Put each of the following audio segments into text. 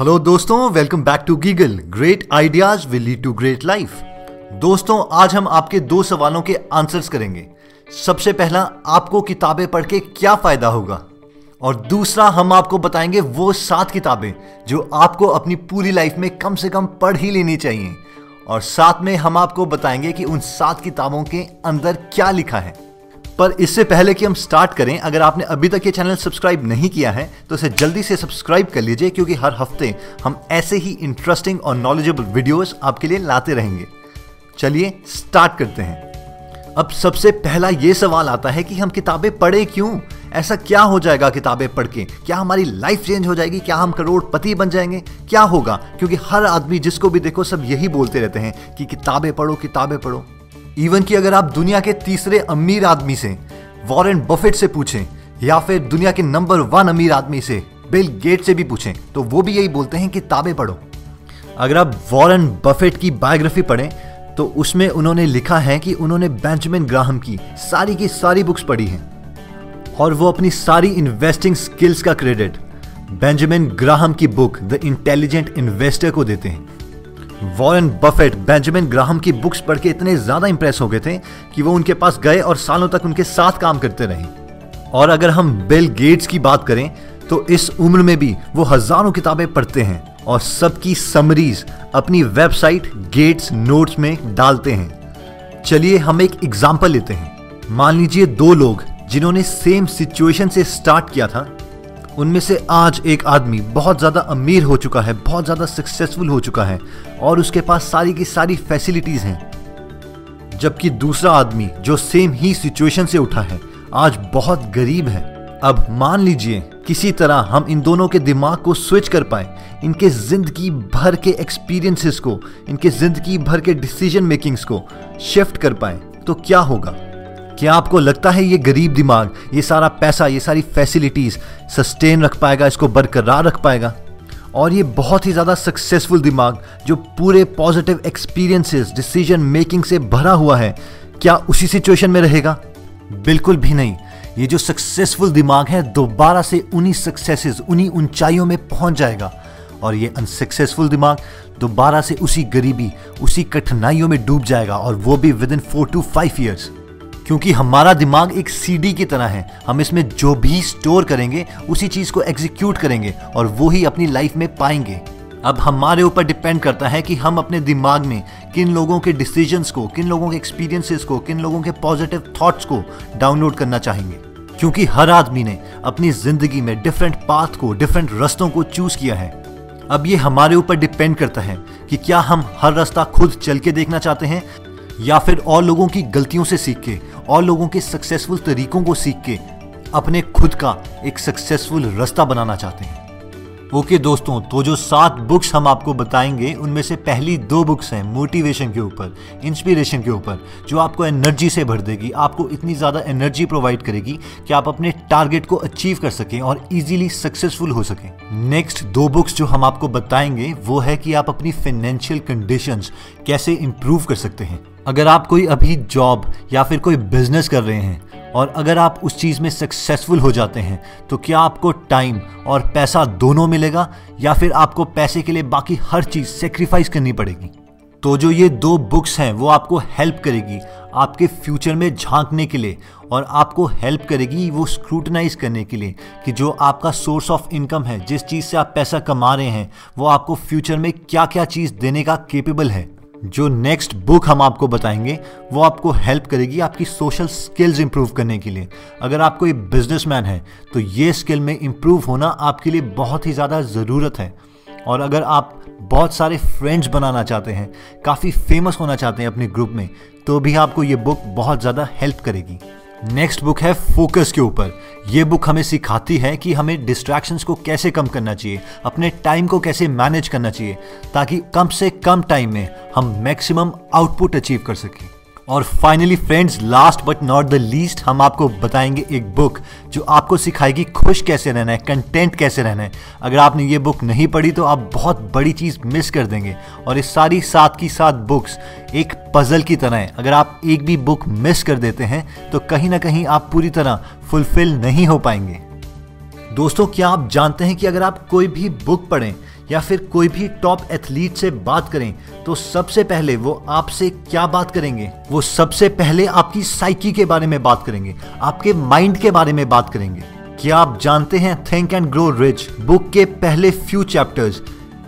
Hello दोस्तों welcome back to Giggle great ideas will lead to great life दोस्तों, आज हम आपके दो सवालों के आंसर्स करेंगे। सबसे पहला, आपको किताबें पढ़ के क्या फ़ायदा होगा? और दूसरा, हम आपको बताएँगे वो सात किताबें जो आपको अपनी पूरी लाइफ में कम से कम पढ़ ही लेनी चाहिए। और साथ में हम आपको बताएँगे कि उन सात किताबों के अंदर क्या लिखा है। पर इससे पहले कि हम स्टार्ट करें, अगर आपने अभी तक ये चैनल सब्सक्राइब नहीं किया है तो इसे जल्दी से सब्सक्राइब कर लीजिए, क्योंकि हर हफ़्ते हम ऐसे ही इंटरेस्टिंग और नॉलेजेबल वीडियोस आपके लिए लाते रहेंगे। चलिए स्टार्ट करते हैं। अब सबसे पहला ये सवाल आता है कि हम किताबें पढ़े क्यों? ऐसा क्या हो जाएगा किताबें पढ़ के? क्या हमारी लाइफ चेंज हो जाएगी? क्या हम करोड़पति बन जाएँगे? क्या होगा? क्योंकि हर आदमी जिसको भी देखो, सब यही बोलते रहते हैं कि किताबें पढ़ो किताबें पढ़ो। इवन कि अगर आप दुनिया के तीसरे अमीर आदमी से वॉरेन बफेट से पूछें, या फिर दुनिया के नंबर वन अमीर आदमी से बिल गेट से भी पूछें तो वो भी यही बोलते हैं कि ताबे पढ़ो। अगर आप वॉरेन बफेट की बायोग्राफी पढ़ें तो उसमें उन्होंने लिखा है कि उन्होंने बेंजामिन ग्राहम की सारी की सारी बुक्स पढ़ी हैं। और वो अपनी सारी इन्वेस्टिंग स्किल्स का क्रेडिट बेंजामिन ग्राहम की बुक द इंटेलिजेंट इन्वेस्टर को देते हैं। वॉरेन बफेट बेंजामिन ग्राहम की बुक्स पढ़ के इतने ज़्यादा इंप्रेस हो गए थे कि वो उनके पास गए और सालों तक उनके साथ काम करते रहे। और अगर हम बिल गेट्स की बात करें तो इस उम्र में भी वो हज़ारों किताबें पढ़ते हैं और सबकी समरीज अपनी वेबसाइट गेट्स नोट्स में डालते हैं। चलिए हम एक एग्ज़ाम्पल लेते हैं। मान लीजिए दो लोग जिन्होंने सेम सिचुएशन से स्टार्ट किया था। उनमें से आज एक आदमी बहुत ज़्यादा अमीर हो चुका है, बहुत ज़्यादा सक्सेसफुल हो चुका है और उसके पास सारी की सारी फैसिलिटीज़ हैं। जबकि दूसरा आदमी जो सेम ही सिचुएशन से उठा है, आज बहुत गरीब है। अब मान लीजिए, किसी तरह हम इन दोनों के दिमाग को स्विच कर पाए, इनके ज़िंदगी भर के एक्सपीरियंसेस को, इनके ज़िंदगी भर के डिसीज़न मेकिंग्स को शिफ्ट कर पाए तो क्या होगा? क्या आपको लगता है ये गरीब दिमाग, ये सारा पैसा, ये सारी फैसिलिटीज़ सस्टेन रख पाएगा, इसको बरकरार रख पाएगा? और ये बहुत ही ज़्यादा सक्सेसफुल दिमाग, जो पूरे पॉजिटिव एक्सपीरियंसेस डिसीज़न मेकिंग से भरा हुआ है, क्या उसी सिचुएशन में रहेगा? बिल्कुल भी नहीं। ये जो सक्सेसफुल दिमाग है, दोबारा से उन्हीं सक्सेसेस उन्हीं ऊंचाइयों में पहुँच जाएगा। और ये अनसक्सेसफुल दिमाग, दोबारा से उसी गरीबी, उसी कठिनाइयों में डूब जाएगा, और वो भी within four to five years क्योंकि हमारा दिमाग एक सीडी की तरह है। हम इसमें जो भी स्टोर करेंगे, उसी चीज़ को एग्जीक्यूट करेंगे और वो ही अपनी लाइफ में पाएँगे। अब हमारे ऊपर डिपेंड करता है कि हम अपने दिमाग में किन लोगों के डिसीजंस को, किन लोगों के एक्सपीरियंसेस को, किन लोगों के पॉजिटिव थॉट्स को डाउनलोड करना चाहेंगे। क्योंकि हर आदमी ने अपनी ज़िंदगी में डिफरेंट पाथ को डिफरेंट रस्तों को चूज़ किया है। अब ये हमारे ऊपर डिपेंड करता है कि क्या हम हर रास्ता खुद चल के देखना चाहते हैं या फिर और लोगों की गलतियों से सीख के, और लोगों के सक्सेसफुल तरीकों को सीख के अपने खुद का एक सक्सेसफुल रास्ता बनाना चाहते हैं। ओके दोस्तों तो जो सात बुक्स हम आपको बताएँगे, उनमें से पहली दो बुक्स हैं मोटिवेशन के ऊपर इंस्पिरेशन के ऊपर, जो आपको एनर्जी से भर देगी, आपको इतनी ज़्यादा एनर्जी प्रोवाइड करेगी कि आप अपने टारगेट को अचीव कर सकें और इजीली सक्सेसफुल हो सकें। नेक्स्ट दो बुक्स जो हम आपको बताएँगे, वो है कि आप अपनी फाइनेंशियल कंडीशंस कैसे इंप्रूव कर सकते हैं। अगर आप कोई अभी जॉब या फिर कोई बिज़नेस कर रहे हैं और अगर आप उस चीज़ में सक्सेसफुल हो जाते हैं तो क्या आपको टाइम और पैसा दोनों मिलेगा या फिर आपको पैसे के लिए बाकी हर चीज़ सेक्रीफाइस करनी पड़ेगी? तो जो ये दो बुक्स हैं, वो आपको हेल्प करेगी आपके फ्यूचर में झांकने के लिए और आपको हेल्प करेगी वो स्क्रूटनाइज करने के लिए कि जो आपका सोर्स ऑफ़ इनकम है, जिस चीज़ से आप पैसा कमा रहे हैं, वो आपको फ्यूचर में क्या क्या चीज़ देने का केपेबल है। जो नेक्स्ट बुक हम आपको बताएँगे, वो आपको हेल्प करेगी आपकी सोशल स्किल्स इंप्रूव करने के लिए। अगर आप कोई बिजनेसमैन है तो ये स्किल में इंप्रूव होना आपके लिए बहुत ही ज़्यादा ज़रूरत है। और अगर आप बहुत सारे फ्रेंड्स बनाना चाहते हैं, काफ़ी फ़ेमस होना चाहते हैं अपने ग्रुप में तो भी आपको ये बुक बहुत ज़्यादा हेल्प करेगी। नेक्स्ट बुक है फोकस के ऊपर। ये बुक हमें सिखाती है कि हमें डिस्ट्रैक्शंस को कैसे कम करना चाहिए, अपने टाइम को कैसे मैनेज करना चाहिए, ताकि कम से कम टाइम में हम मैक्सिमम आउटपुट अचीव कर सकें। और finally friends last but not the least हम आपको बताएँगे एक बुक जो आपको सिखाएगी खुश कैसे रहना है कंटेंट कैसे रहना है। अगर आपने ये बुक नहीं पढ़ी तो आप बहुत बड़ी चीज़ मिस कर देंगे। और ये सारी सात की सात बुक्स एक पजल की तरह है। अगर आप एक भी बुक मिस कर देते हैं तो कहीं ना कहीं आप पूरी तरह फुलफिल नहीं हो पाएँगे। दोस्तों, क्या आप जानते हैं कि अगर आप कोई भी बुक पढ़ें या फिर कोई भी टॉप एथलीट से बात करें तो सबसे पहले वो आपसे क्या बात करेंगे? वो सबसे पहले आपकी साइकी के बारे में बात करेंगे, आपके माइंड के बारे में बात करेंगे। क्या आप जानते हैं think and grow rich book के पहले फ्यू चैप्टर्स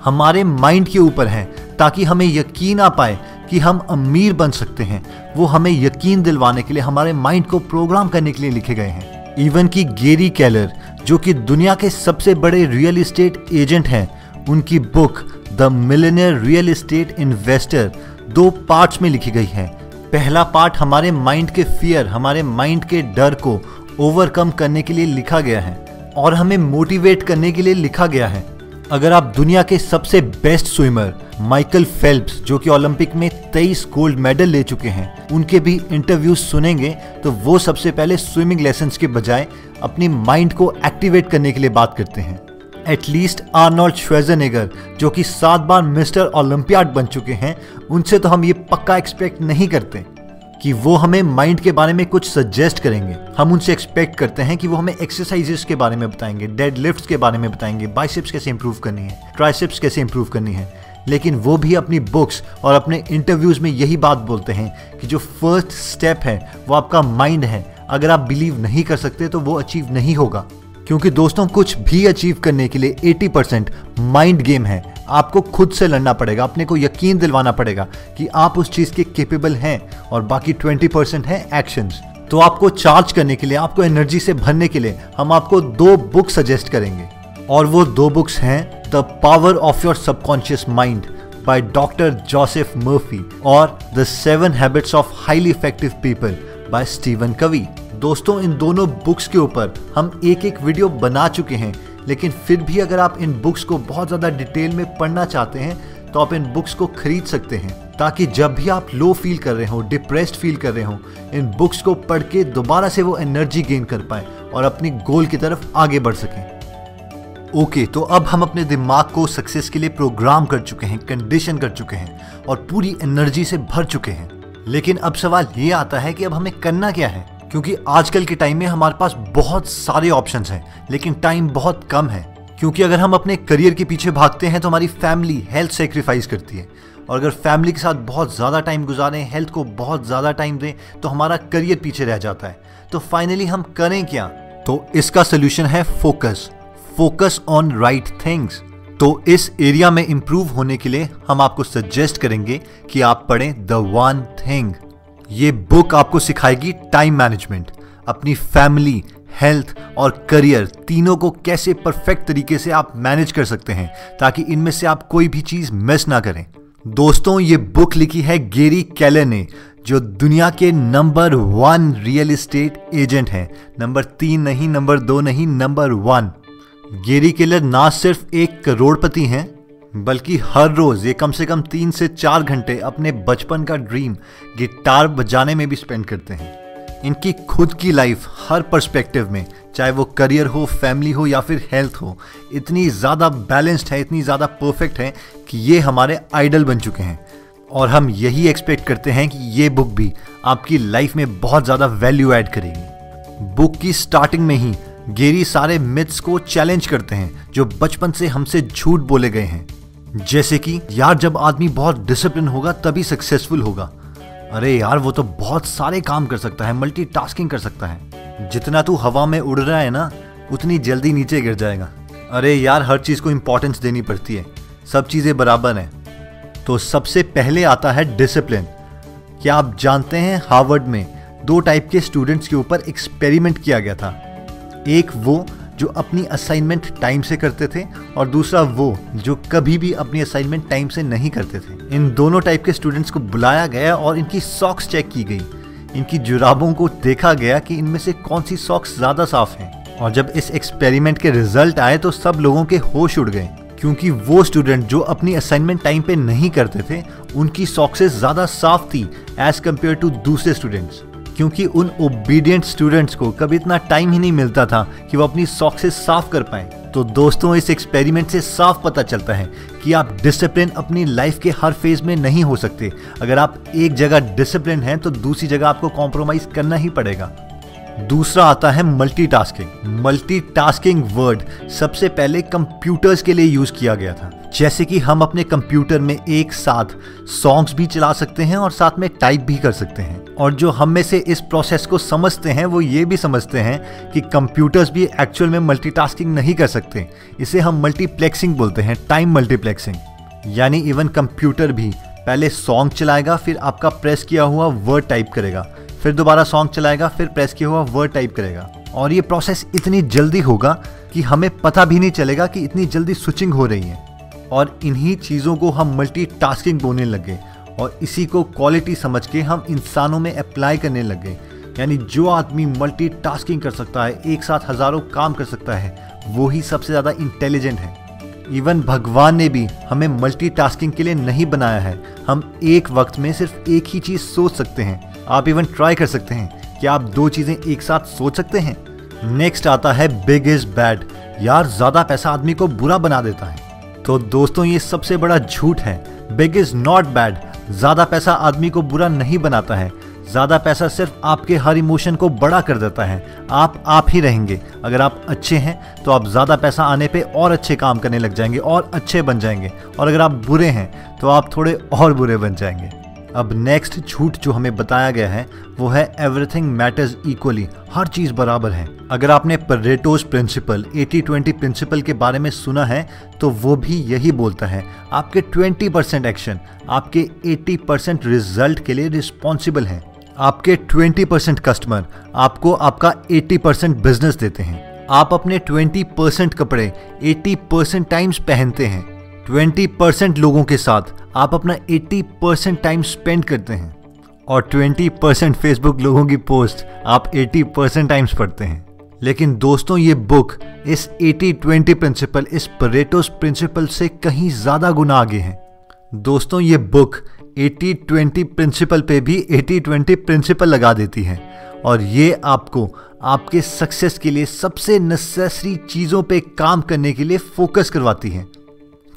हमारे माइंड के ऊपर हैं, ताकि हमें यकीन आ पाए कि हम अमीर बन सकते हैं। वो हमें यकीन दिलवाने के लिए हमारे माइंड को प्रोग्राम करने के लिए लिखे गए हैं। इवन की गेरी कैलर जो कि दुनिया के सबसे बड़े रियल इस्टेट एजेंट हैं उनकी book the millionaire real estate investor दो पार्ट्स में लिखी गई है। पहला पार्ट हमारे माइंड के फियर, हमारे माइंड के डर को ओवरकम करने के लिए लिखा गया है और हमें मोटिवेट करने के लिए लिखा गया है। अगर आप दुनिया के सबसे बेस्ट स्विमर, माइकल फेल्प्स, जो कि ओलंपिक में 23 गोल्ड मेडल ले चुके हैं, उनके भी इंटरव्यूज़ सुनेंगे तो वो सबसे पहले स्विमिंग लेसन के बजाय अपनी माइंड को एक्टिवेट करने के लिए बात करते हैं। एटलीस्ट आर्नोल्ड श्वेजनेगर जो कि सात बार मिस्टर ओलंपियाड बन चुके हैं, उनसे तो हम ये पक्का एक्सपेक्ट नहीं करते कि वो हमें माइंड के बारे में कुछ सजेस्ट करेंगे। हम उनसे एक्सपेक्ट करते हैं कि वो हमें एक्सरसाइजेस के बारे में बताएँगे डेड लिफ्ट के बारे में बताएँगे बाइसेप्स कैसे इंप्रूव करनी है ट्राइसेप्स कैसे इंप्रूव करनी है। लेकिन वो भी अपनी बुक्स और अपने इंटरव्यूज़ में यही बात बोलते हैं कि जो फ़र्स्ट स्टेप है, वो आपका माइंड है। अगर आप बिलीव नहीं कर सकते तो वो अचीव नहीं होगा। क्योंकि दोस्तों, कुछ भी अचीव करने के लिए 80 परसेंट माइंड गेम है। आपको खुद से लड़ना पड़ेगा, अपने को यकीन दिलवाना पड़ेगा कि आप उस चीज़ के केपेबल हैं और बाकी 20 परसेंट है एक्शन तो आपको चार्ज करने के लिए, आपको एनर्जी से भरने के लिए हम आपको दो बुक सजेस्ट करेंगे। और वो दो बुक्स हैं the power of your subconscious mind by doctor Joseph Murphy और the seven habits of highly effective people by Steven Covey दोस्तों इन दोनों बुक्स के ऊपर हम एक एक वीडियो बना चुके हैं लेकिन फिर भी अगर आप इन बुक्स को बहुत ज़्यादा डिटेल में पढ़ना चाहते हैं तो आप इन बुक्स को खरीद सकते हैं ताकि जब भी आप लो फील कर रहे हो डिप्रेस्ड फील कर रहे हो इन बुक्स को पढ़ के दोबारा से वो एनर्जी गेन कर पाए और अपनी गोल की तरफ़ आगे बढ़ सकें। ओके okay, तो अब हम अपने दिमाग को सक्सेस के लिए प्रोग्राम कर चुके हैं कंडीशन कर चुके हैं और पूरी एनर्जी से भर चुके हैं। लेकिन अब सवाल ये आता है कि अब हमें करना क्या है? क्योंकि आजकल के टाइम में हमारे पास बहुत सारे ऑप्शन हैं, लेकिन टाइम बहुत कम है। क्योंकि अगर हम अपने करियर के पीछे भागते हैं तो हमारी फैमिली हेल्थ सेक्रीफाइस करती है। और अगर फैमिली के साथ बहुत ज़्यादा टाइम गुजारें हेल्थ को बहुत ज़्यादा टाइम दें तो हमारा करियर पीछे रह जाता है। तो फाइनली हम करें क्या? तो इसका सोल्यूशन है focus focus on right things तो इस एरिया में इंप्रूव होने के लिए हम आपको सजेस्ट करेंगे कि आप पढ़ें द वन थिंग ये बुक आपको सिखाएगी टाइम मैनेजमेंट अपनी फैमिली हेल्थ और करियर तीनों को कैसे परफेक्ट तरीके से आप मैनेज कर सकते हैं ताकि इनमें से आप कोई भी चीज़ मिस ना करें। दोस्तों, ये बुक लिखी है गेरी कैले ने, जो दुनिया के number one real estate agent हैं। नंबर तीन नहीं नंबर दो नहीं नंबर वन गेरी केलर ना सिर्फ़ एक करोड़पति हैं बल्कि हर रोज ये कम से कम तीन से चार घंटे अपने बचपन का ड्रीम गिटार बजाने में भी स्पेंड करते हैं। इनकी खुद की लाइफ हर पर्सपेक्टिव में, चाहे वो करियर हो, फैमिली हो या फिर हेल्थ हो, इतनी ज़्यादा बैलेंस्ड है, इतनी ज़्यादा परफेक्ट है कि ये हमारे आइडल बन चुके हैं। और हम यही एक्सपेक्ट करते हैं कि ये बुक भी आपकी लाइफ में बहुत ज़्यादा वैल्यू ऐड करेगी। बुक की स्टार्टिंग में ही गेरी सारे मिथ्स को चैलेंज करते हैं, जो बचपन से हमसे झूठ बोले गए हैं। जैसे कि यार जब आदमी बहुत डिसिप्लिन होगा, तभी सक्सेसफुल होगा। अरे यार, वो तो बहुत सारे काम कर सकता है मल्टीटास्किंग कर सकता है। जितना तू हवा में उड़ रहा है ना, उतनी जल्दी नीचे गिर जाएगा। अरे यार, हर चीज़ को इंपॉर्टेंस देनी पड़ती है। सब चीज़ें बराबर हैं। तो सबसे पहले आता है डिसिप्लिन क्या आप जानते हैं, हार्वर्ड में दो टाइप के स्टूडेंट्स के ऊपर एक्सपेरिमेंट किया गया था। एक वो जो अपनी असाइनमेंट टाइम से करते थे और दूसरा वो, जो कभी भी अपनी असाइनमेंट टाइम से नहीं करते थे। इन दोनों टाइप के स्टूडेंट्स को बुलाया गया और इनकी सॉक्स चेक की गई। इनकी जुराबों को देखा गया कि इनमें से कौन सी सॉक्स ज़्यादा साफ़ हैं। और जब इस एक्सपेरिमेंट के रिज़ल्ट आए तो सब लोगों के होश उड़ गए, क्योंकि वो स्टूडेंट जो अपनी असाइनमेंट टाइम पे नहीं करते थे, उनकी सॉक्सेस ज़्यादा साफ़ थी एज कंपेयर टू दूसरे स्टूडेंट्स क्योंकि उन ओबीडियंट स्टूडेंट्स को कभी इतना टाइम ही नहीं मिलता था कि वो अपनी सॉक्सेस साफ़ कर पाए। तो दोस्तों, इस एक्सपेरिमेंट से साफ़ पता चलता है कि आप डिसिप्लिन अपनी लाइफ के हर फ़ेज़ में नहीं हो सकते। अगर आप एक जगह डिसिप्लिन हैं तो दूसरी जगह आपको कॉम्प्रोमाइज करना ही पड़ेगा। दूसरा आता है मल्टीटास्किंग मल्टीटास्किंग वर्ड सबसे पहले कंप्यूटर्स के लिए यूज़ किया गया था। जैसे कि हम अपने कंप्यूटर में एक साथ सॉन्ग्स भी चला सकते हैं और साथ में टाइप भी कर सकते हैं। और जो हम में से इस प्रोसेस को समझते हैं, वो ये भी समझते हैं कि कंप्यूटर्स भी एक्चुअल में मल्टीटास्किंग नहीं कर सकते। इसे हम मल्टीप्लेक्सिंग बोलते हैं टाइम मल्टीप्लेक्सिंग यानी इवन कंप्यूटर भी पहले सॉन्ग चलाएगा, फिर आपका प्रेस किया हुआ वर्ड टाइप करेगा। फिर दोबारा सॉन्ग चलाएगा, फिर प्रेस किया हुआ वर्ड टाइप करेगा। और ये प्रोसेस इतनी जल्दी होगा कि हमें पता भी नहीं चलेगा कि इतनी जल्दी स्विचिंग हो रही है। और इन्हीं चीज़ों को हम मल्टीटास्किंग बोलने लगे और इसी को क्वालिटी समझ के हम इंसानों में अप्लाई करने लगे। यानी जो आदमी मल्टीटास्किंग कर सकता है, एक साथ हज़ारों काम कर सकता है, वो ही सबसे ज़्यादा इंटेलिजेंट है। इवन भगवान ने भी हमें मल्टीटास्किंग के लिए नहीं बनाया है। हम एक वक्त में सिर्फ़ एक ही चीज़ सोच सकते हैं। आप इवन ट्राई कर सकते हैं। कि आप दो चीज़ें एक साथ सोच सकते हैं? नेक्स्ट आता है बिग इज़ बैड यार, ज़्यादा पैसा आदमी को बुरा बना देता है। तो दोस्तों, ये सबसे बड़ा झूठ है। बिग इज़ नॉट बैड ज़्यादा पैसा आदमी को बुरा नहीं बनाता है। ज़्यादा पैसा सिर्फ़ आपके हर इमोशन को बड़ा कर देता है। आप आप ही रहेंगे। अगर आप अच्छे हैं तो आप ज़्यादा पैसा आने पे और अच्छे काम करने लग जाएँगे और अच्छे बन जाएँगे। और अगर आप बुरे हैं तो आप थोड़े और बुरे बन जाएँगे। अब नेक्स्ट झूठ जो हमें बताया गया है, वो है एवरीथिंग मैटर्स इक्वली हर चीज़ बराबर है। अगर आपने परेटोज प्रिंसिपल 80-20 प्रिंसिपल के बारे में सुना है तो वो भी यही बोलता है, आपके 20 परसेंट एक्शन आपके 80 परसेंट रिज़ल्ट के लिए रिस्पॉन्सिबल है। आपके 20 परसेंट कस्टमर आपको आपका 80 परसेंट बिज़नेस देते हैं। आप अपने 20 परसेंट कपड़े 80 परसेंट टाइम्स पहनते हैं। 20 परसेंट लोगों के साथ आप अपना 80 परसेंट टाइम स्पेंड करते हैं और 20 परसेंट फेसबुक लोगों की पोस्ट आप 80 परसेंट टाइम्स पढ़ते हैं। लेकिन दोस्तों, ये बुक इस 80-20 प्रिंसिपल इस परेटोस प्रिंसिपल से कहीं ज़्यादा गुना आगे हैं। दोस्तों, ये बुक 80-20 प्रिंसिपल पे भी 80-20 प्रिंसिपल लगा देती है और ये आपको आपके सक्सेस के लिए सबसे नेसेसरी चीज़ों पे काम करने के लिए फोकस करवाती है।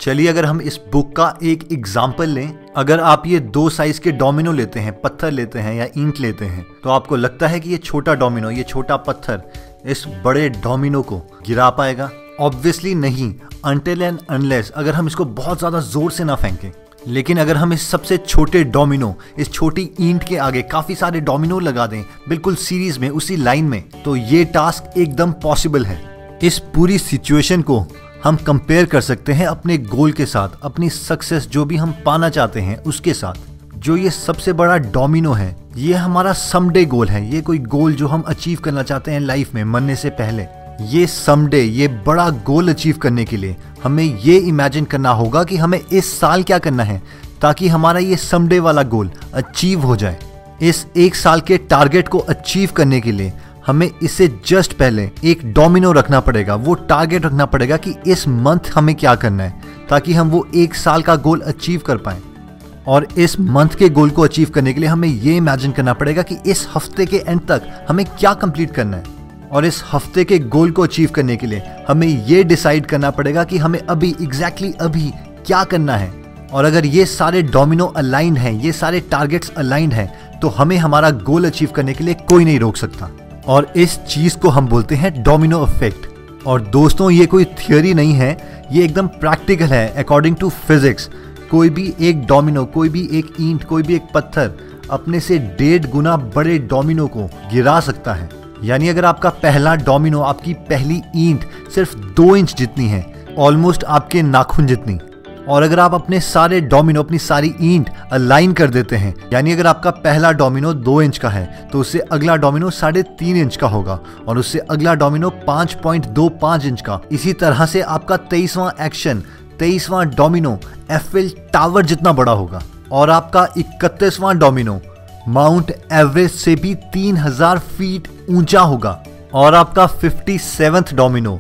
चलिए अगर हम इस बुक का एक एग्ज़ाम्पल लें, अगर आप ये दो साइज़ के डोमिनो लेते हैं, पत्थर लेते हैं या ईंट लेते हैं तो आपको लगता है कि ये छोटा डोमिनो ये छोटा पत्थर इस बड़े डोमिनो को गिरा पाएगा? ऑब्वियसली नहीं अनटिल एंड अनलेस अगर हम इसको बहुत ज़्यादा ज़ोर से ना फेंकें। लेकिन अगर हम इस सबसे छोटे डोमिनो इस छोटी ईंट के आगे काफ़ी सारे डोमिनो लगा दें, बिल्कुल सीरीज़ में, उसी लाइन में तो ये टास्क एकदम पॉसिबल है। इस पूरी सिचुएशन को हम कंपेयर कर सकते हैं अपने गोल के साथ, अपनी सक्सेस जो भी हम पाना चाहते हैं उसके साथ। जो ये सबसे बड़ा डोमिनो है, ये हमारा समडे गोल है। ये कोई गोल जो हम अचीव करना चाहते हैं लाइफ में, मरने से पहले। ये समडे ये बड़ा गोल अचीव करने के लिए हमें ये इमेजिन करना होगा कि हमें इस साल क्या करना है, ताकि हमारा ये समडे वाला गोल अचीव हो जाए। इस एक साल के टारगेट को अचीव करने के लिए हमें इससे जस्ट पहले एक डोमिनो रखना पड़ेगा, वो टारगेट रखना पड़ेगा कि इस मंथ हमें क्या करना है, ताकि हम वो एक साल का गोल अचीव कर पाए। और इस मंथ के गोल को अचीव करने के लिए हमें ये इमेजिन करना पड़ेगा कि इस हफ़्ते के एंड तक हमें क्या कंप्लीट करना है। और इस हफ़्ते के गोल को अचीव करने के लिए हमें ये डिसाइड करना पड़ेगा कि हमें अभी एग्जैक्टली exactly अभी क्या करना है। और अगर ये सारे डोमिनो अलाइंड हैं, ये सारे टारगेट्स अलाइंड हैं तो हमें हमारा गोल अचीव करने के लिए कोई नहीं रोक सकता। और इस चीज़ को हम बोलते हैं डोमिनो इफ़ेक्ट और दोस्तों, ये कोई थियोरी नहीं है, ये एकदम प्रैक्टिकल है अकॉर्डिंग टू फिजिक्स कोई भी एक डोमिनो कोई भी एक ईंट, कोई भी एक पत्थर अपने से डेढ़ गुना बड़े डोमिनो को गिरा सकता है। यानी अगर आपका पहला डोमिनो आपकी पहली ईंट सिर्फ़ दो इंच जितनी है ऑलमोस्ट आपके नाखून जितनी। और अगर आप अपने सारे डोमिनो, अपनी सारी ईंट अलाइन कर देते हैं, यानी अगर आपका पहला डोमिनो दो इंच का है तो उससे अगला डोमिनो साढ़े तीन इंच का होगा और उससे अगला डोमिनो पाँच पॉइंट दो पाँच इंच का। इसी तरह से आपका तेईसवां एक्शन, तेईसवां डोमिनो एफिल टावर जितना बड़ा होगा और आपका इकतीसवां डोमिनो माउंट एवरेस्ट से भी तीन हज़ार फीट ऊँचा होगा और आपका फिफ्टी डोमिनो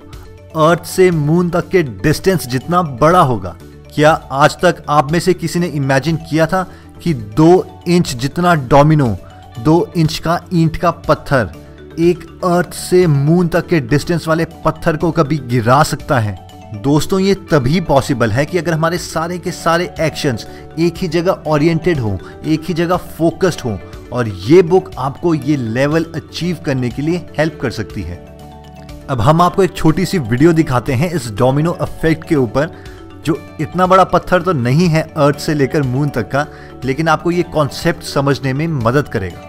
अर्थ से मून तक के डिस्टेंस जितना बड़ा होगा। क्या आज तक आप में से किसी ने इमेजिन किया था कि दो इंच जितना डोमिनो दो इंच का ईंट का पत्थर एक अर्थ से मून तक के डिस्टेंस वाले पत्थर को कभी गिरा सकता है? दोस्तों, ये तभी पॉसिबल है कि अगर हमारे सारे के सारे एक्शंस एक ही जगह ओरिएंटेड हो, एक ही जगह फोकस्ड हो, और ये बुक आपको ये लेवल अचीव करने के लिए हेल्प कर सकती है। अब हम आपको एक छोटी सी वीडियो दिखाते हैं इस डोमिनो इफ़ेक्ट के ऊपर। जो इतना बड़ा पत्थर तो नहीं है अर्थ से लेकर मून तक का लेकिन आपको ये कॉन्सेप्ट समझने में मदद करेगा।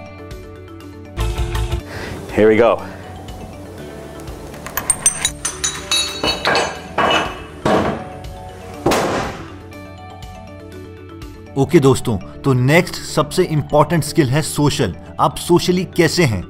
Here we go. Okay okay, दोस्तों तो नेक्स्ट सबसे इंपॉर्टेंट स्किल है सोशल आप सोशली कैसे हैं?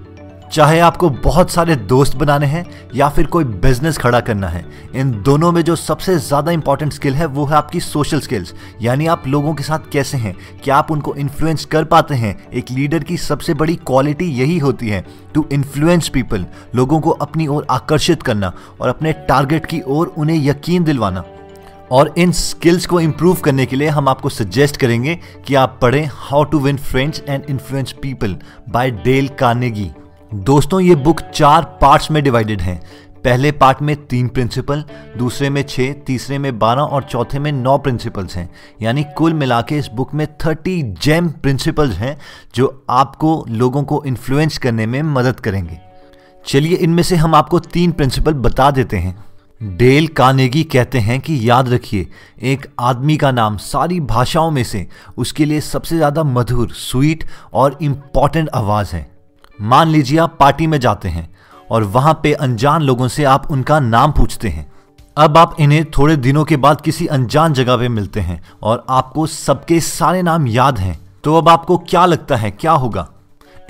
चाहे आपको बहुत सारे दोस्त बनाने हैं या फिर कोई बिज़नेस खड़ा करना है, इन दोनों में जो सबसे ज़्यादा इंपॉर्टेंट स्किल है, वो है आपकी सोशल स्किल्स यानी आप लोगों के साथ कैसे हैं? क्या आप उनको इन्फ्लुएंस कर पाते हैं? एक लीडर की सबसे बड़ी क्वालिटी यही होती है टू इन्फ्लुएंस पीपल लोगों को अपनी ओर आकर्षित करना और अपने टारगेट की ओर उन्हें यकीन दिलवाना। और इन स्किल्स को इम्प्रूव करने के लिए हम आपको सजेस्ट करेंगे कि आप पढ़ें how to win friends and influence people by Dale Carnegie दोस्तों, ये बुक चार पार्ट्स में डिवाइडेड है। पहले पार्ट में तीन प्रिंसिपल, दूसरे में छः तीसरे में बारह और चौथे में नौ प्रिंसिपल्स हैं। यानी कुल मिला के इस बुक में थर्टी जेम प्रिंसिपल्स हैं, जो आपको, लोगों को इन्फ्लुएंस करने में मदद करेंगे। चलिए, इनमें से हम आपको तीन प्रिंसिपल बता देते हैं। डेल कानेगी कहते हैं कि, याद रखिए, एक आदमी का नाम सारी भाषाओं में से उसके लिए सबसे ज़्यादा मधुर स्वीट और इंपॉर्टेंट आवाज़ है। मान लीजिए आप पार्टी में जाते हैं और वहाँ पे अनजान लोगों से आप उनका नाम पूछते हैं। अब आप इन्हें थोड़े दिनों के बाद किसी अनजान जगह पे मिलते हैं और आपको सबके सारे नाम याद हैं। तो अब आपको क्या लगता है, क्या होगा?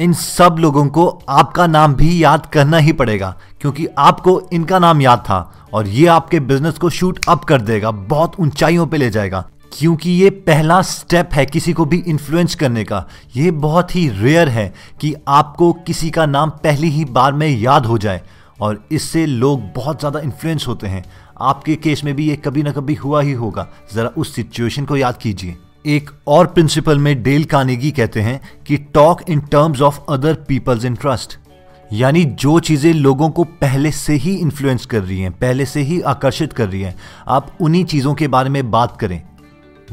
इन सब लोगों को आपका नाम भी याद करना ही पड़ेगा, क्योंकि आपको इनका नाम याद था और ये आपके बिज़नेस को शूट अप कर देगा, बहुत ऊंचाइयों पे ले जाएगा। क्योंकि ये पहला स्टेप है किसी को भी इन्फ्लुएंस करने का। ये बहुत ही रेयर है कि आपको किसी का नाम पहली ही बार में याद हो जाए और इससे लोग बहुत ज़्यादा इन्फ्लुएंस होते हैं। आपके केस में भी ये कभी ना कभी हुआ ही होगा। ज़रा उस सिचुएशन को याद कीजिए। एक और प्रिंसिपल में डेल कानेगी कहते हैं कि talk in terms of other people's interest यानी जो चीज़ें लोगों को पहले से ही इन्फ्लुएंस कर रही हैं, पहले से ही आकर्षित कर रही हैं, आप उन्हीं चीज़ों के बारे में बात करें।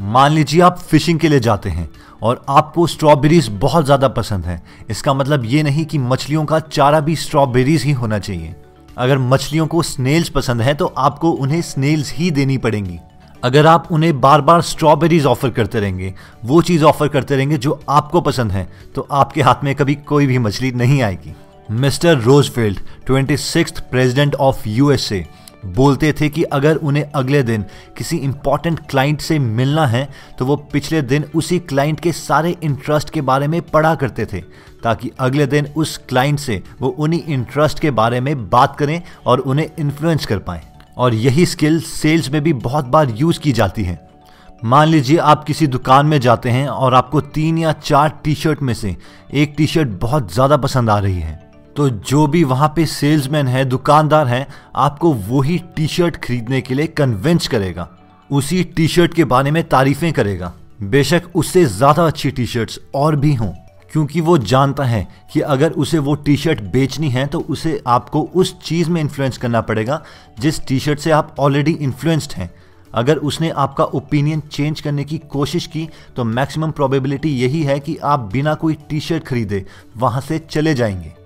मान लीजिए आप फिशिंग के लिए जाते हैं और आपको स्ट्रॉबेरीज बहुत ज़्यादा पसंद है। इसका मतलब ये नहीं कि मछलियों का चारा भी स्ट्रॉबेरीज ही होना चाहिए। अगर मछलियों को स्नेल्स पसंद है तो आपको उन्हें स्नेल्स ही देनी पड़ेंगी। अगर आप उन्हें बार बार स्ट्रॉबेरीज ऑफ़र करते रहेंगे, वो चीज़ ऑफ़र करते रहेंगे जो आपको पसंद है तो आपके हाथ में कभी कोई भी मछली नहीं आएगी। Mister Roosevelt twenty president of USA बोलते थे कि अगर उन्हें अगले दिन किसी इंपॉर्टेंट क्लाइंट से मिलना है तो वो पिछले दिन उसी क्लाइंट के सारे इंटरेस्ट के बारे में पढ़ा करते थे, ताकि अगले दिन उस क्लाइंट से वो उन्हीं इंटरेस्ट के बारे में बात करें और उन्हें इन्फ्लुएंस कर पाएँ। और यही स्किल सेल्स में भी बहुत बार यूज़ की जाती है। मान लीजिए आप किसी दुकान में जाते हैं और आपको तीन या चार टी शर्ट में से एक टी शर्ट बहुत ज़्यादा पसंद आ रही है। तो जो भी वहाँ पे सेल्समैन है, दुकानदार है, आपको वही टी शर्ट खरीदने के लिए कन्विंस करेगा। उसी टी शर्ट के बारे में तारीफें करेगा। बेशक उससे ज़्यादा अच्छी टी शर्ट्स और भी हों, क्योंकि वो जानता है कि अगर उसे वो टी शर्ट बेचनी है तो उसे आपको उस चीज़ में इन्फ्लुएंस करना पड़ेगा, जिस टी शर्ट से आप ऑलरेडी इन्फ्लुएंस्ड हैं। अगर उसने आपका ओपिनियन चेंज करने की कोशिश की तो मैक्सिमम प्रोबेबिलिटी यही है कि आप बिना कोई टी शर्ट खरीदे, वहाँ से चले जाएँगे।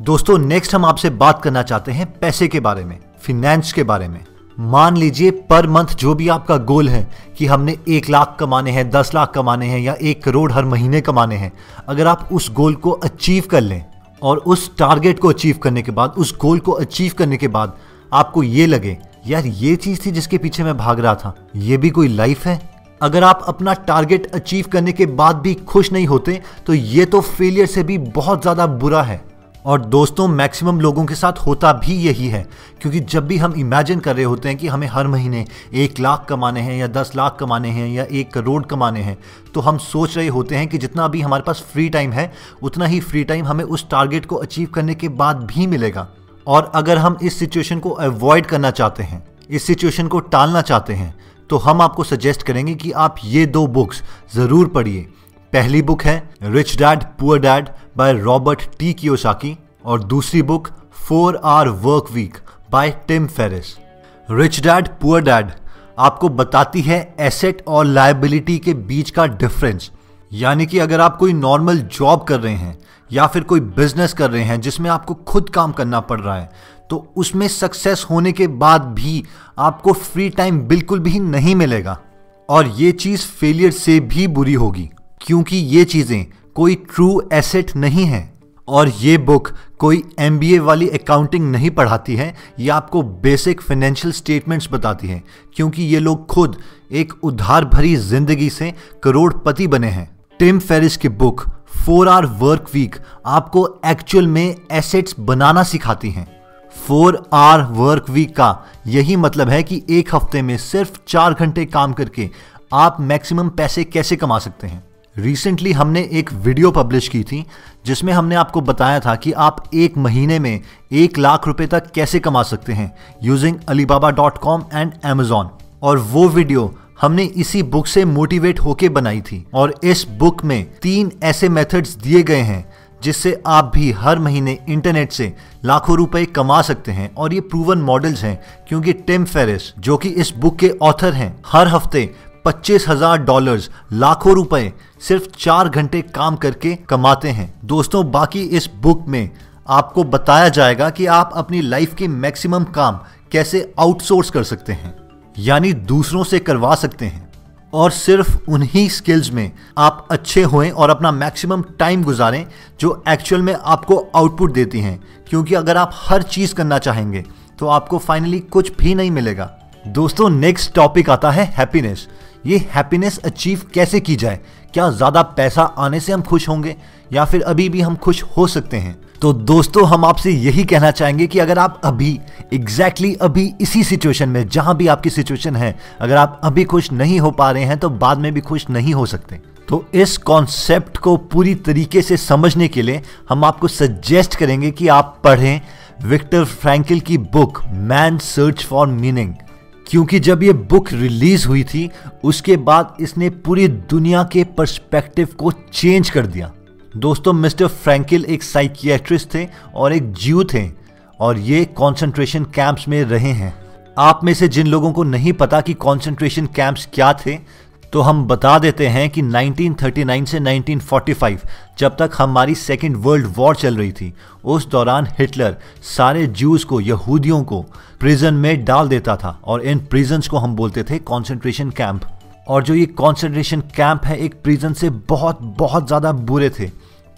दोस्तों नेक्स्ट हम आपसे बात करना चाहते हैं पैसे के बारे में फिनेंस के बारे में। मान लीजिए पर मंथ जो भी आपका गोल है कि हमने एक लाख कमाने हैं, दस लाख कमाने हैं या एक करोड़ हर महीने कमाने हैं, अगर आप उस गोल को अचीव कर लें और उस टारगेट को अचीव करने के बाद, उस गोल को अचीव करने के बाद आपको ये लगे, यार, ये चीज़ थी जिसके पीछे मैं भाग रहा था, ये भी कोई लाइफ है? अगर आप अपना टारगेट अचीव करने के बाद भी खुश नहीं होते तो ये तो फेलियर से भी बहुत ज़्यादा बुरा है। और दोस्तों मैक्सिमम लोगों के साथ होता भी यही है, क्योंकि जब भी हम इमेजिन कर रहे होते हैं कि हमें हर महीने एक लाख कमाने हैं या दस लाख कमाने हैं या एक करोड़ कमाने हैं तो हम सोच रहे होते हैं कि जितना भी हमारे पास फ्री टाइम है, उतना ही फ्री टाइम हमें उस टारगेट को अचीव करने के बाद भी मिलेगा। और अगर हम इस सिचुएशन को अवॉइड करना चाहते हैं, इस सिचुएशन को टालना चाहते हैं तो हम आपको सजेस्ट करेंगे कि आप ये दो बुक्स ज़रूर पढ़िए। पहली बुक है rich dad poor dad by Robert T Kiyosaki और दूसरी book four hour work week by Tim Ferriss rich dad poor dad आपको बताती है एसेट और लाइबिलिटी के बीच का डिफरेंस यानी कि अगर आप कोई नॉर्मल जॉब कर रहे हैं या फिर कोई बिज़नेस कर रहे हैं जिसमें आपको खुद काम करना पड़ रहा है तो उसमें सक्सेस होने के बाद भी आपको फ्री टाइम बिल्कुल भी नहीं मिलेगा। और ये चीज़ फेलियर से भी बुरी होगी, क्योंकि ये चीज़ें कोई ट्रू एसेट नहीं है और ये बुक कोई एमबीए वाली अकाउंटिंग नहीं पढ़ाती है, ये आपको बेसिक फाइनेंशियल स्टेटमेंट्स बताती है, क्योंकि ये लोग खुद एक उधार भरी ज़िंदगी से करोड़पति बने हैं। टिम फेरिस की book four hour work week आपको एक्चुअल में एसेट्स बनाना सिखाती हैं। फोर आर वर्क वीक का यही मतलब है कि एक हफ़्ते में सिर्फ़ चार घंटे काम करके आप मैक्सिमम पैसे कैसे कमा सकते हैं? रिसेंटली हमने एक वीडियो पब्लिश की थी, जिसमें हमने आपको बताया था कि आप एक महीने में एक लाख रुपए तक कैसे कमा सकते हैं using Alibaba dot com and Amazon और वो वीडियो हमने इसी बुक से मोटिवेट होके बनाई थी। और इस बुक में तीन ऐसे मेथड्स दिए गए हैं, जिससे आप भी हर महीने इंटरनेट से लाखों रुपए कमा सकते हैं। और ये प्रूवन मॉडल्स हैं, क्योंकि टिम फेरिस जो कि इस बुक के ऑथर हैं, हर हफ़्ते पच्चीस हज़ार डॉलर लाखों रुपए सिर्फ़ चार घंटे काम करके कमाते हैं। दोस्तों, बाकी इस बुक में आपको बताया जाएगा कि आप अपनी लाइफ के मैक्सिमम काम कैसे आउटसोर्स कर सकते हैं, यानी दूसरों से करवा सकते हैं। और सिर्फ़ उन्हीं स्किल्स में आप अच्छे होएँ और अपना मैक्सिमम टाइम गुजारें जो एक्चुअल में आपको आउटपुट देती हैं। क्योंकि अगर आप हर चीज़ करना चाहेंगे तो आपको फाइनली कुछ भी नहीं मिलेगा। दोस्तों, नेक्स्ट टॉपिक आता है हैप्पीनेस। ये हैप्पीनेस अचीव कैसे की जाए? क्या ज़्यादा पैसा आने से हम खुश होंगे? या फिर अभी भी हम खुश हो सकते हैं? तो दोस्तों, हम आपसे यही कहना चाहेंगे कि अगर आप अभी एग्जैक्टली exactly अभी इसी सिचुएशन में, जहाँ भी आपकी सिचुएशन है, अगर आप अभी खुश नहीं हो पा रहे हैं तो बाद में भी खुश नहीं हो सकते। तो इस कॉन्सेप्ट को पूरी तरीके से समझने के लिए हम आपको सजेस्ट करेंगे कि आप पढ़ें विक्टर फ्रैंकिल की book man search for meaning क्योंकि जब ये बुक रिलीज़ हुई थी, उसके बाद इसने पूरी दुनिया के पर्सपेक्टिव को चेंज कर दिया। दोस्तों, मिस्टर फ्रैंकिल एक साइकियाट्रिस्ट थे और एक जीव थे और ये कंसंट्रेशन कैंप्स में रहे हैं। आप में से जिन लोगों को नहीं पता कि कंसंट्रेशन कैंप्स क्या थे तो हम बता देते हैं कि 1939 से 1945 जब तक हमारी सेकेंड वर्ल्ड वॉर चल रही थी, उस दौरान हिटलर सारे जूस को, यहूदियों को प्रिजन में डाल देता था और इन प्रिजन्स को हम बोलते थे कॉन्सेंट्रेशन कैंप और जो ये कॉन्सेंट्रेशन कैंप है, एक प्रिजन से बहुत बहुत ज़्यादा बुरे थे।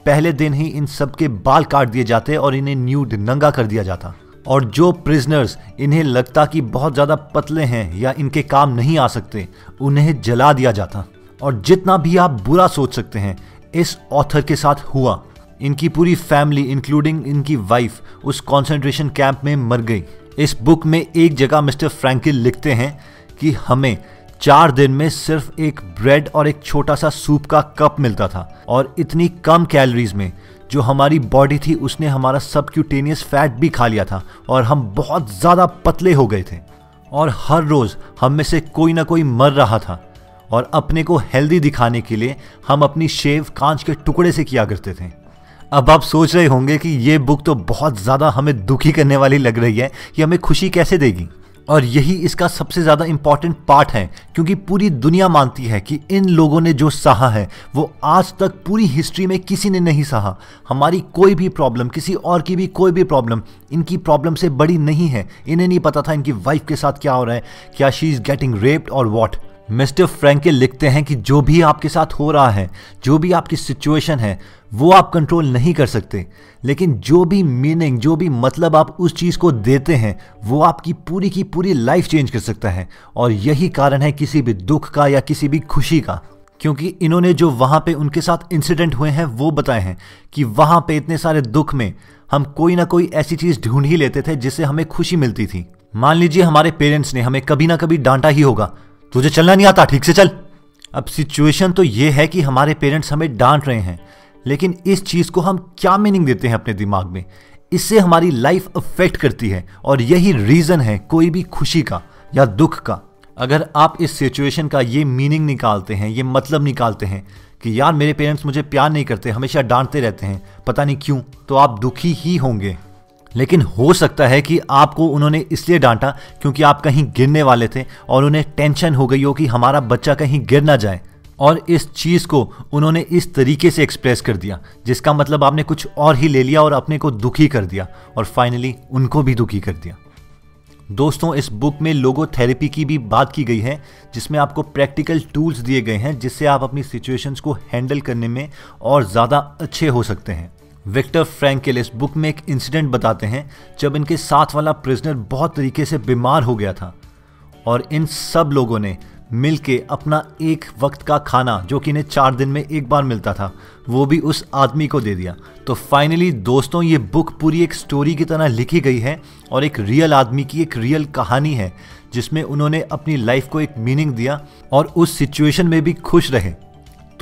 पहले दिन ही इन सब के बाल काट दिए जाते और इन्हें न्यूड नंगा कर दिया जाता। और जो प्रिजनर्स इन्हें लगता कि बहुत ज़्यादा पतले हैं या इनके काम नहीं आ सकते, उन्हें जला दिया जाता। और जितना भी आप बुरा सोच सकते हैं, इस ऑथर के साथ हुआ। इनकी पूरी फैमिली इंक्लूडिंग इनकी वाइफ उस कॉन्सेंट्रेशन कैंप में मर गई। इस बुक में एक जगह मिस्टर फ्रैंकिल लिखते हैं कि हमें चार दिन में सिर्फ़ एक ब्रेड और एक छोटा सा सूप का कप मिलता था और इतनी कम कैलोरीज में जो हमारी बॉडी थी, उसने हमारा सबक्यूटेनियस फैट भी खा लिया था और हम बहुत ज़्यादा पतले हो गए थे। और हर रोज़ हम में से कोई ना कोई मर रहा था और अपने को हेल्दी दिखाने के लिए हम अपनी शेव कांच के टुकड़े से किया करते थे। अब आप सोच रहे होंगे कि ये बुक तो बहुत ज़्यादा हमें दुखी करने वाली लग रही है कि हमें खुशी कैसे देगी? और यही इसका सबसे ज़्यादा इंपॉर्टेंट पार्ट है, क्योंकि पूरी दुनिया मानती है कि इन लोगों ने जो सहा है, वो आज तक पूरी हिस्ट्री में किसी ने नहीं सहा। हमारी कोई भी प्रॉब्लम किसी और की भी कोई भी प्रॉब्लम इनकी प्रॉब्लम से बड़ी नहीं है। इन्हें नहीं पता था इनकी वाइफ के साथ क्या हो रहा है, क्या शी इज़ गेटिंग रेप्ड और वॉट मिस्टर फ्रैंकिल लिखते हैं कि जो भी आपके साथ हो रहा है, जो भी आपकी सिचुएशन है, वो आप कंट्रोल नहीं कर सकते। लेकिन जो भी मीनिंग जो भी मतलब आप उस चीज़ को देते हैं, वो आपकी पूरी की पूरी लाइफ चेंज कर सकता है। और यही कारण है किसी भी दुख का या किसी भी खुशी का। क्योंकि इन्होंने जो वहाँ पे उनके साथ इंसिडेंट हुए हैं, वो बताए हैं कि वहाँ पे इतने सारे दुख में हम कोई ना कोई ऐसी चीज़ ढूंढ ही लेते थे जिससे हमें खुशी मिलती थी। मान लीजिए हमारे पेरेंट्स ने हमें कभी ना कभी डांटा ही होगा। तुझे चलना नहीं आता, ठीक से चल। अब सिचुएशन तो ये है कि हमारे पेरेंट्स हमें डांट रहे हैं, लेकिन इस चीज़ को हम क्या मीनिंग देते हैं अपने दिमाग में? इससे हमारी लाइफ अफेक्ट करती है, और यही रीजन है कोई भी खुशी का या दुख का। अगर आप इस सिचुएशन का ये मीनिंग निकालते हैं, ये मतलब निकालते हैं कि यार मेरे पेरेंट्स मुझे प्यार नहीं करते, हमेशा डांटते रहते हैं, पता नहीं क्यों तो आप दुखी ही होंगे। लेकिन हो सकता है कि आपको उन्होंने इसलिए डांटा क्योंकि आप कहीं गिरने वाले थे और उन्हें टेंशन हो गई हो कि हमारा बच्चा कहीं गिर ना जाए। और इस चीज़ को उन्होंने इस तरीके से एक्सप्रेस कर दिया, जिसका मतलब आपने कुछ और ही ले लिया और अपने को दुखी कर दिया और फाइनली उनको भी दुखी कर दिया। दोस्तों, इस बुक में लोगो थेरेपी की भी बात की गई है, जिसमें आपको प्रैक्टिकल टूल्स दिए गए हैं, जिससे आप अपनी सिचुएशंस को हैंडल करने में और ज़्यादा अच्छे हो सकते हैं। विक्टर फ्रैंकेल इस बुक में एक इंसिडेंट बताते हैं, जब इनके साथ वाला प्रिजनर बहुत तरीके से बीमार हो गया था और इन सब लोगों ने मिल के अपना एक वक्त का खाना, जो कि इन्हें चार दिन में एक बार मिलता था, वो भी उस आदमी को दे दिया। तो फाइनली दोस्तों, ये बुक पूरी एक स्टोरी की तरह लिखी गई है और एक रियल आदमी की एक रियल कहानी है, जिसमें उन्होंने अपनी लाइफ को एक मीनिंग दिया और उस सिचुएशन में भी खुश रहे।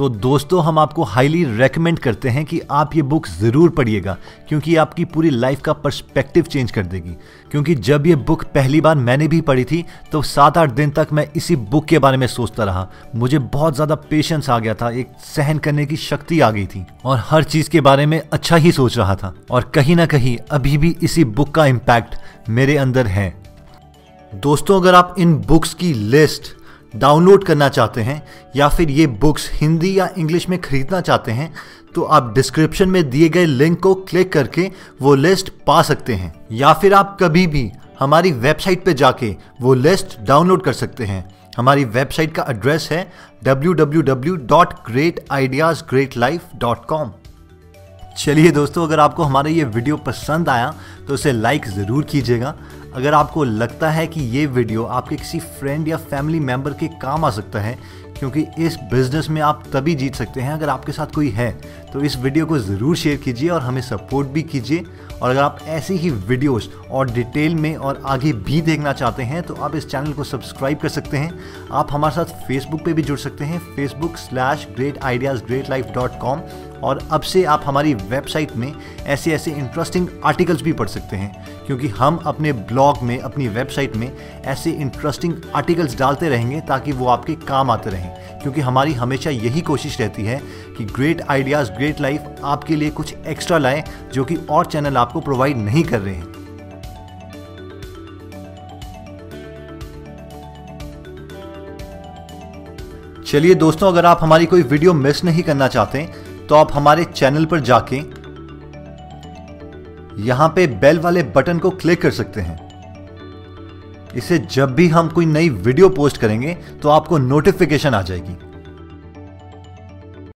तो दोस्तों, हम आपको हाईली रेकमेंड करते हैं कि आप ये बुक ज़रूर पढ़िएगा, क्योंकि आपकी पूरी लाइफ का पर्सपेक्टिव चेंज कर देगी। क्योंकि जब ये बुक पहली बार मैंने भी पढ़ी थी तो सात आठ दिन तक मैं इसी बुक के बारे में सोचता रहा। मुझे बहुत ज़्यादा पेशेंस आ गया था, एक सहन करने की शक्ति आ गई थी, और हर चीज़ के बारे में अच्छा ही सोच रहा था। और कहीं ना कहीं अभी भी इसी बुक का इम्पैक्ट मेरे अंदर है। दोस्तों, अगर आप इन बुक्स की लिस्ट डाउनलोड करना चाहते हैं या फिर ये बुक्स हिंदी या इंग्लिश में खरीदना चाहते हैं तो आप डिस्क्रिप्शन में दिए गए लिंक को क्लिक करके वो लिस्ट पा सकते हैं। या फिर आप कभी भी हमारी वेबसाइट पे जाके वो लिस्ट डाउनलोड कर सकते हैं। हमारी वेबसाइट का एड्रेस है www.greatideasgreatlife.com चलिए दोस्तों, अगर आपको हमारा ये वीडियो पसंद आया तो उसे लाइक ज़रूर कीजिएगा। अगर आपको लगता है कि ये वीडियो आपके किसी फ्रेंड या फैमिली मेंबर के काम आ सकता है, क्योंकि इस बिज़नेस में आप तभी जीत सकते हैं अगर आपके साथ कोई है। तो इस वीडियो को ज़रूर शेयर कीजिए और हमें सपोर्ट भी कीजिए। और अगर आप ऐसी ही वीडियोस और डिटेल में और आगे भी देखना चाहते हैं तो आप इस चैनल को सब्सक्राइब कर सकते हैं। आप हमारे साथ फेसबुक पे भी जुड़ सकते हैं Facebook slash great ideas great life dot com और अब से आप हमारी वेबसाइट में ऐसे ऐसे इंटरेस्टिंग आर्टिकल्स भी पढ़ सकते हैं, क्योंकि हम अपने ब्लॉग में, अपनी वेबसाइट में ऐसे इंटरेस्टिंग आर्टिकल्स डालते रहेंगे ताकि वो आपके काम आते रहें। क्योंकि हमारी हमेशा यही कोशिश रहती है कि ग्रेट आइडियाज़ ग्रेट लाइफ आपके लिए कुछ एक्स्ट्रा लाए जो कि और चैनल आपको प्रोवाइड नहीं कर रहे हैं। चलिए दोस्तों, अगर आप हमारी कोई वीडियो मिस नहीं करना चाहते तो आप हमारे चैनल पर जाके यहाँ पे बेल वाले बटन को क्लिक कर सकते हैं। इसे जब भी हम कोई नई वीडियो पोस्ट करेंगे तो आपको नोटिफिकेशन आ जाएगी।